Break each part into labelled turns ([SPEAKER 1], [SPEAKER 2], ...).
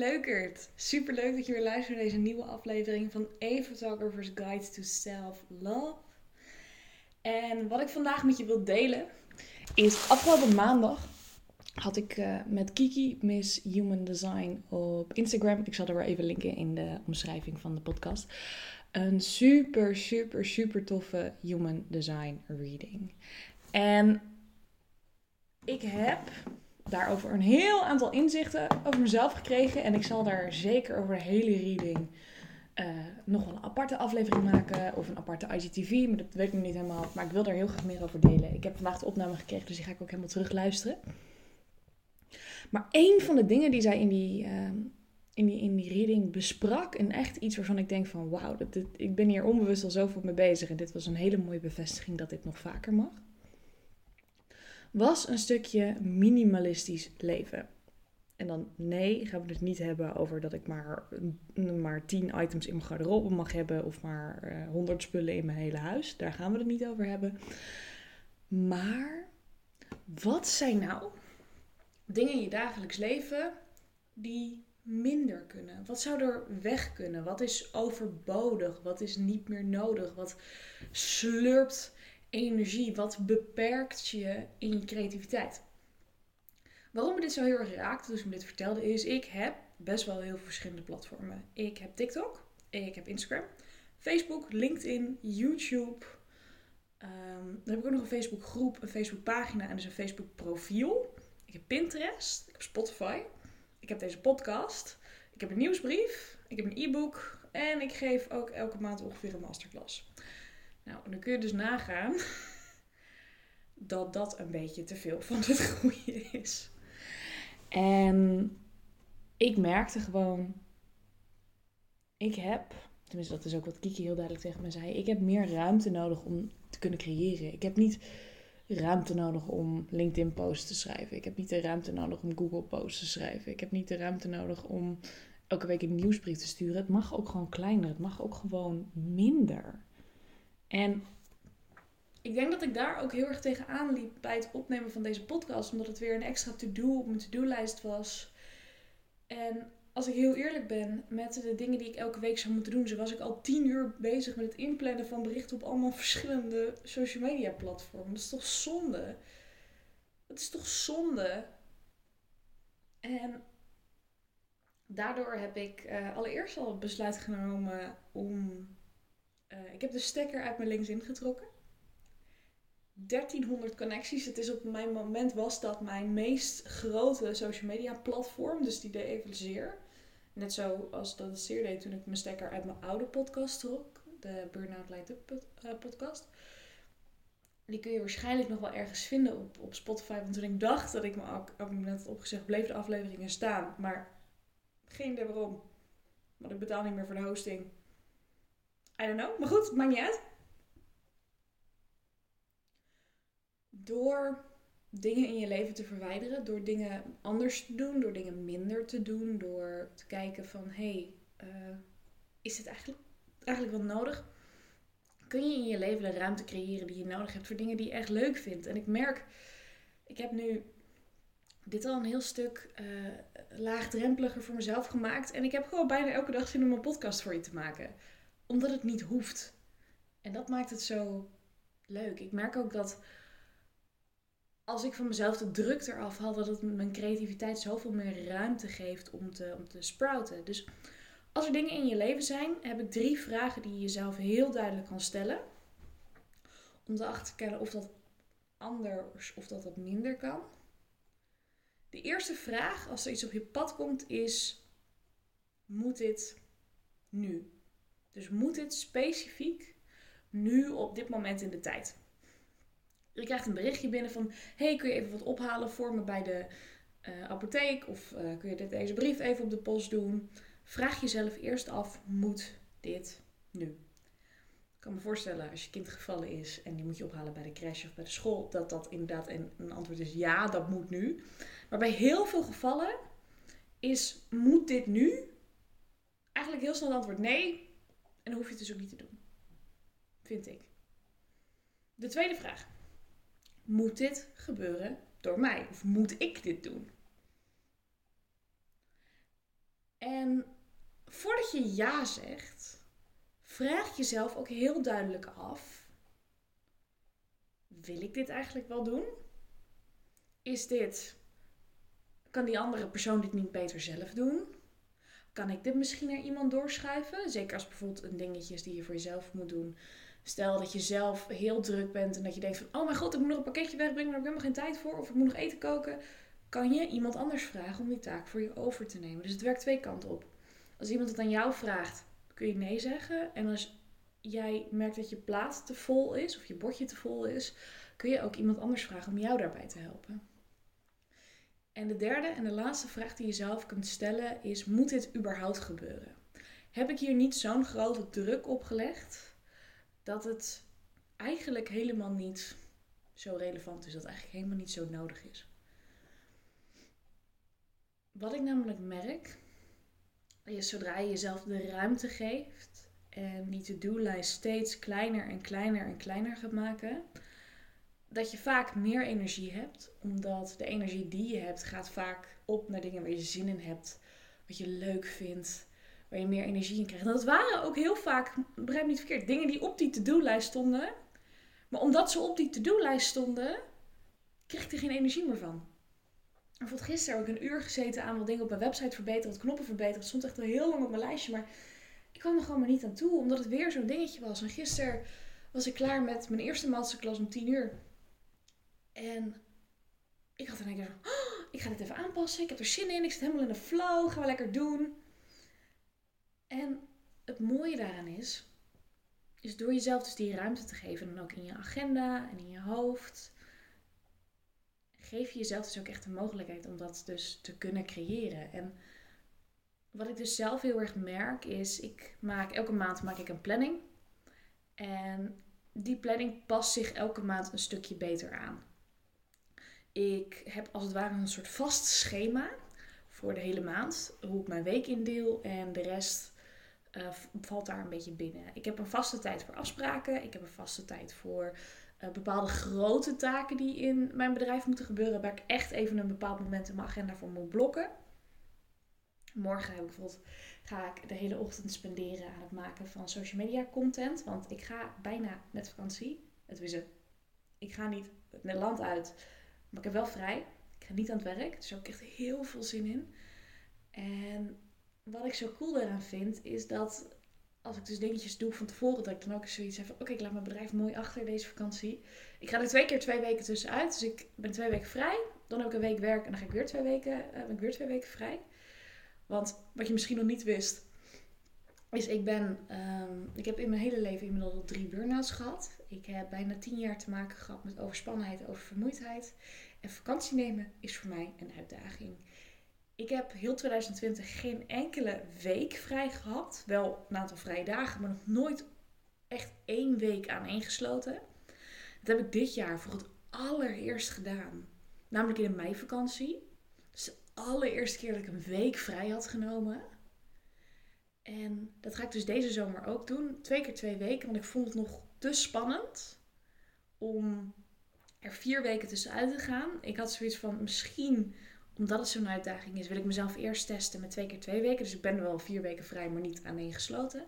[SPEAKER 1] leukert! Super leuk dat je weer luistert naar deze nieuwe aflevering van A Photographer's Guide to Self-Love. En wat ik vandaag met je wil delen is afgelopen maandag had ik uh, met Kiki Miss Human Design op Instagram. Ik zal er weer even linken in de omschrijving van de podcast. Een super, super, super toffe Human Design reading. En ik heb daarover een heel aantal inzichten over mezelf gekregen. En ik zal daar zeker over de hele reading uh, nog wel een aparte aflevering maken. Of een aparte IGTV, maar dat weet ik nog niet helemaal. Maar ik wil daar heel graag meer over delen. Ik heb vandaag de opname gekregen, dus die ga ik ook helemaal terug luisteren. Maar een van de dingen die zij in die, uh, in die, in die reading besprak. En echt iets waarvan ik denk van wauw, ik ben hier onbewust al zoveel mee bezig. En dit was een hele mooie bevestiging dat dit nog vaker mag was een stukje minimalistisch leven. En dan nee, gaan we het niet hebben over dat ik maar, maar 10 items in mijn garderobe mag hebben of maar eh, 100 spullen in mijn hele huis. Daar gaan we het niet over hebben. Maar wat zijn nou dingen in je dagelijks leven die minder kunnen? Wat zou er weg kunnen? Wat is overbodig? Wat is niet meer nodig? Wat slurpt energie? Wat beperkt je in je creativiteit? Waarom me dit zo heel erg raakte, dus ik me dit vertelde, is ik heb best wel heel veel verschillende platformen. Ik heb TikTok, ik heb Instagram, Facebook, LinkedIn, YouTube. Um, dan heb ik ook nog een Facebook groep, een Facebook pagina en dus een Facebook profiel. Ik heb Pinterest, ik heb Spotify, ik heb deze podcast, ik heb een nieuwsbrief, ik heb een e-book en ik geef ook elke maand ongeveer een masterclass. Nou, dan kun je dus nagaan dat dat een beetje te veel van het groeien is. En ik merkte gewoon, ik heb, tenminste dat is ook wat Kiki heel duidelijk tegen me zei, ik heb meer ruimte nodig om te kunnen creëren. Ik heb niet ruimte nodig om LinkedIn posts te schrijven. Ik heb niet de ruimte nodig om Google posts te schrijven. Ik heb niet de ruimte nodig om elke week een nieuwsbrief te sturen. Het mag ook gewoon kleiner. Het mag ook gewoon minder. En ik denk dat ik daar ook heel erg tegenaan liep bij het opnemen van deze podcast. Omdat het weer een extra to-do op mijn to-do-lijst was. En als ik heel eerlijk ben met de dingen die ik elke week zou moeten doen, zo was ik al tien uur bezig met het inplannen van berichten op allemaal verschillende social media platformen. Dat is toch zonde? Dat is toch zonde? En daardoor heb ik uh, allereerst al het besluit genomen om uh, ik heb de stekker uit mijn LinkedIn getrokken. 1300 connecties. Het is op mijn moment was dat mijn meest grote social media platform. Dus die deed even zeer. Net zoals dat het zeer deed toen ik mijn stekker uit mijn oude podcast trok. De Burnout Light Up eh, podcast. Die kun je waarschijnlijk nog wel ergens vinden op, op Spotify. Want toen ik dacht dat ik me ook, net opgezegd, bleef de afleveringen staan. Maar geen idee waarom. Want ik betaal niet meer voor de hosting. I don't know. Maar goed, maakt niet uit. Door dingen in je leven te verwijderen, door dingen anders te doen, door dingen minder te doen, door te kijken van hé, hey, uh, is dit eigenlijk, eigenlijk wel nodig? Kun je in je leven de ruimte creëren die je nodig hebt voor dingen die je echt leuk vindt? En ik merk, ik heb nu dit al een heel stuk uh, laagdrempeliger voor mezelf gemaakt. En ik heb gewoon bijna elke dag zin om een podcast voor je te maken omdat het niet hoeft. En dat maakt het zo leuk. Ik merk ook dat als ik van mezelf de druk eraf haal, dat het mijn creativiteit zoveel meer ruimte geeft om te, om te sprouten. Dus als er dingen in je leven zijn, heb ik drie vragen die je jezelf heel duidelijk kan stellen. Om te kennen of dat anders of dat dat minder kan. De eerste vraag, als er iets op je pad komt, is: moet dit nu? Dus moet het specifiek nu op dit moment in de tijd? Je krijgt een berichtje binnen van: hey, kun je even wat ophalen voor me bij de uh, apotheek? Of uh, kun je dit, deze brief even op de post doen? Vraag jezelf eerst af: moet dit nu? Ik kan me voorstellen als je kind gevallen is en die moet je ophalen bij de crash of bij de school, dat dat inderdaad een, een antwoord is: ja, dat moet nu. Maar bij heel veel gevallen is: moet dit nu? Eigenlijk heel snel het antwoord nee. En dan hoef je het dus ook niet te doen. Vind ik. De tweede vraag. Moet dit gebeuren door mij? Of moet ik dit doen? En voordat je ja zegt, vraag jezelf ook heel duidelijk af: wil ik dit eigenlijk wel doen? Is dit. Kan die andere persoon dit niet beter zelf doen? Kan ik dit misschien naar iemand doorschuiven? Zeker als bijvoorbeeld een dingetje is die je voor jezelf moet doen. Stel dat je zelf heel druk bent en dat je denkt van... Oh mijn god, ik moet nog een pakketje wegbrengen, maar ik heb helemaal geen tijd voor. Of ik moet nog eten koken. Kan je iemand anders vragen om die taak voor je over te nemen. Dus het werkt twee kanten op. Als iemand het aan jou vraagt, kun je nee zeggen. En als jij merkt dat je plaat te vol is of je bordje te vol is... kun je ook iemand anders vragen om jou daarbij te helpen. En de derde en de laatste vraag die je zelf kunt stellen is: moet dit überhaupt gebeuren? Heb ik hier niet zo'n grote druk op gelegd dat het eigenlijk helemaal niet zo relevant is, dat het eigenlijk helemaal niet zo nodig is? Wat ik namelijk merk, is zodra je jezelf de ruimte geeft en die to-do-lijst steeds kleiner en kleiner en kleiner gaat maken, dat je vaak meer energie hebt. Omdat de energie die je hebt gaat vaak op naar dingen waar je zin in hebt. Wat je leuk vindt. Waar je meer energie in krijgt. En dat waren ook heel vaak, begrijp me niet verkeerd, dingen die op die to-do-lijst stonden. Maar omdat ze op die to-do-lijst stonden, kreeg ik er geen energie meer van. Bijvoorbeeld gisteren ik een uur gezeten aan wat dingen op mijn website verbeteren, wat knoppen verbeteren. Het stond echt al heel lang op mijn lijstje, maar ik kwam er gewoon maar niet aan toe, omdat het weer zo'n dingetje was. En gisteren was ik klaar met mijn eerste masterclass om 10 uur. En ik had keer oh, ik ga dit even aanpassen. Ik heb er zin in. Ik zit helemaal in de flow. Gaan we lekker doen. En het mooie daaraan is, is door jezelf dus die ruimte te geven. En dan ook in je agenda en in je hoofd. Geef je jezelf dus ook echt de mogelijkheid om dat dus te kunnen creëren. En wat ik dus zelf heel erg merk is, ik maak elke maand maak ik een planning. En die planning past zich elke maand een stukje beter aan. Ik heb als het ware een soort vast schema voor de hele maand. Hoe ik mijn week indeel en de rest uh, valt daar een beetje binnen. Ik heb een vaste tijd voor afspraken. Ik heb een vaste tijd voor uh, bepaalde grote taken die in mijn bedrijf moeten gebeuren. Waar ik echt even een bepaald moment in mijn agenda voor moet blokken. Morgen heb ik bijvoorbeeld, ga ik de hele ochtend spenderen aan het maken van social media content. Want ik ga bijna met vakantie. Het is ik ga niet het land uit maar ik heb wel vrij. Ik ga niet aan het werk. Dus ik echt heel veel zin in. En wat ik zo cool daaraan vind, is dat als ik dus dingetjes doe van tevoren, dat ik dan ook zoiets heb van, oké, ik laat mijn bedrijf mooi achter deze vakantie. Ik ga er twee keer twee weken tussenuit. Dus ik ben twee weken vrij. Dan heb ik een week werk en dan ga ik weer twee weken, uh, ben ik weer twee weken vrij. Want wat je misschien nog niet wist, is ik ben, um, ik heb in mijn hele leven inmiddels al drie burn-outs gehad. Ik heb bijna tien jaar te maken gehad met overspannenheid, oververmoeidheid. En vakantie nemen is voor mij een uitdaging. Ik heb heel 2020 geen enkele week vrij gehad. Wel een aantal vrije dagen, maar nog nooit echt één week aaneengesloten. Dat heb ik dit jaar voor het allereerst gedaan. Namelijk in een meivakantie. Dus de allereerste keer dat ik een week vrij had genomen. En dat ga ik dus deze zomer ook doen. Twee keer twee weken, want ik vond het nog te spannend om er vier weken tussenuit te gaan. Ik had zoiets van, misschien omdat het zo'n uitdaging is, wil ik mezelf eerst testen met twee keer twee weken. Dus ik ben wel vier weken vrij, maar niet aaneengesloten.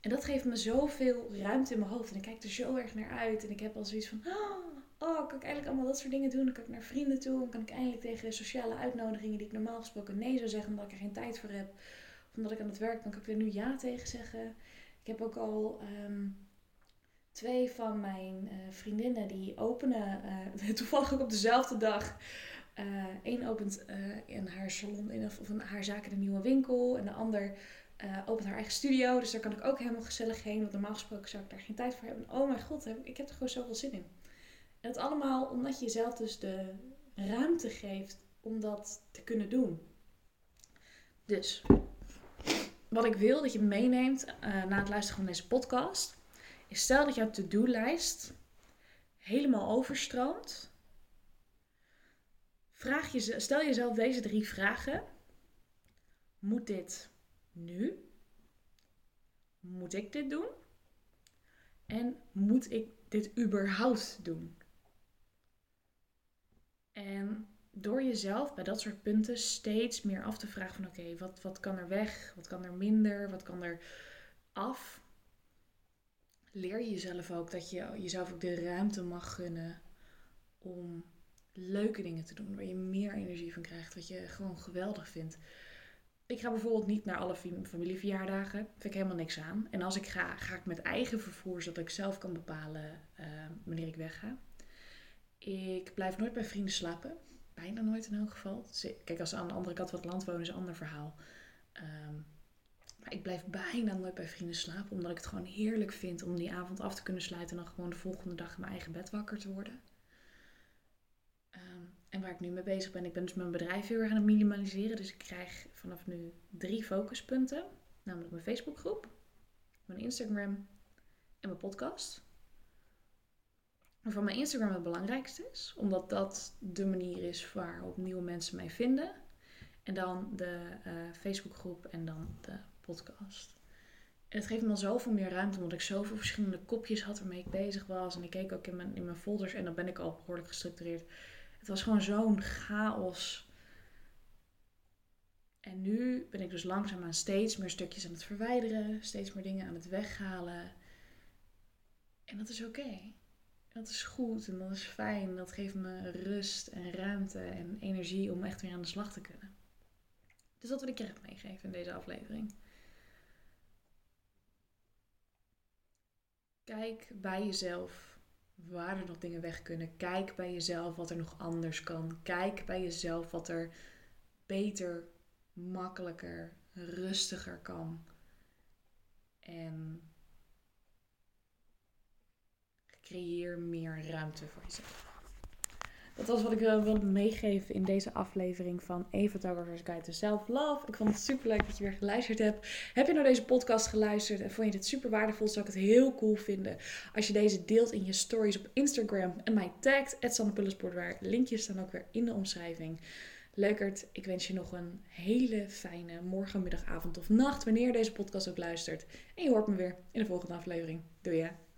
[SPEAKER 1] En dat geeft me zoveel ruimte in mijn hoofd. En ik kijk er zo erg naar uit. En ik heb al zoiets van, oh, oh kan ik eigenlijk allemaal dat soort dingen doen? Dan kan ik naar vrienden toe. Dan kan ik eindelijk tegen sociale uitnodigingen die ik normaal gesproken nee zou zeggen, omdat ik er geen tijd voor heb omdat ik aan het werk ben, kan ik er nu ja tegen zeggen. Ik heb ook al ehm, twee van mijn uh, vriendinnen die openen, uh, toevallig ook op dezelfde dag. Eén uh, opent in haar salon in, of in haar zaak in een nieuwe winkel. En de ander opent haar eigen studio. Dus daar kan ik ook helemaal gezellig heen. Want normaal gesproken zou ik daar geen tijd voor hebben. Oh mijn god, ik heb er gewoon zoveel zin in. En dat allemaal omdat je jezelf dus de ruimte geeft om dat te kunnen doen. Dus wat ik wil dat je meeneemt na het luisteren van deze podcast, is stel dat jouw to-do-lijst helemaal overstroomt. Vraag je, stel jezelf deze drie vragen. Moet dit nu? Moet ik dit doen? En moet ik dit überhaupt doen? En door jezelf bij dat soort punten steeds meer af te vragen van oké, wat, wat kan er weg? Wat kan er minder? Wat kan er af? Leer je jezelf ook dat je jezelf ook de ruimte mag gunnen om leuke dingen te doen, waar je meer energie van krijgt, wat je gewoon geweldig vindt. Ik ga bijvoorbeeld niet naar alle familieverjaardagen. Vind ik helemaal niks aan. En als ik ga, ga ik met eigen vervoer, zodat ik zelf kan bepalen uh, wanneer ik wegga. Ik blijf nooit bij vrienden slapen. Bijna nooit in elk geval. Kijk, als ze aan de andere kant van het land wonen, is een ander verhaal. Um, maar ik blijf bijna nooit bij vrienden slapen, omdat ik het gewoon heerlijk vind om die avond af te kunnen sluiten en dan gewoon de volgende dag in mijn eigen bed wakker te worden. Um, en waar ik nu mee bezig ben, ik ben dus mijn bedrijf heel erg aan het minimaliseren. Dus ik krijg vanaf nu drie focuspunten. Namelijk mijn Facebookgroep, mijn Instagram en mijn podcast. Waarvan mijn Instagram het belangrijkste is. Omdat dat de manier is waarop nieuwe mensen mij vinden. En dan de uh, Facebookgroep en dan de En het geeft me al zoveel meer ruimte, omdat ik zoveel verschillende kopjes had waarmee ik bezig was. En ik keek ook in mijn, in mijn folders en dan ben ik al behoorlijk gestructureerd. Het was gewoon zo'n chaos. En nu ben ik dus langzaam aan steeds meer stukjes aan het verwijderen, steeds meer dingen aan het weghalen. En dat is oké. Dat is goed en dat is fijn. Dat geeft me rust en ruimte en energie om echt weer aan de slag te kunnen. Dus dat wil ik je echt meegeven in deze aflevering. Kijk bij jezelf waar er nog dingen weg kunnen. Kijk bij jezelf wat er nog anders kan. Kijk bij jezelf wat er beter, makkelijker, rustiger kan. En creëer meer ruimte voor jezelf. Dat was wat ik wilde meegeven in deze aflevering van Eva Togger's Guide to Self-Love. Ik vond het super leuk dat je weer geluisterd hebt. Heb je naar deze podcast geluisterd en vond je dit super waardevol? Zou ik het heel cool vinden als je deze deelt in je stories op Instagram en mij tagt. waar Linkjes staan ook weer in de omschrijving. Leukert, ik wens je nog een hele fijne morgen, middag, avond of nacht wanneer je deze podcast ook luistert. En je hoort me weer in de volgende aflevering. Doei ja.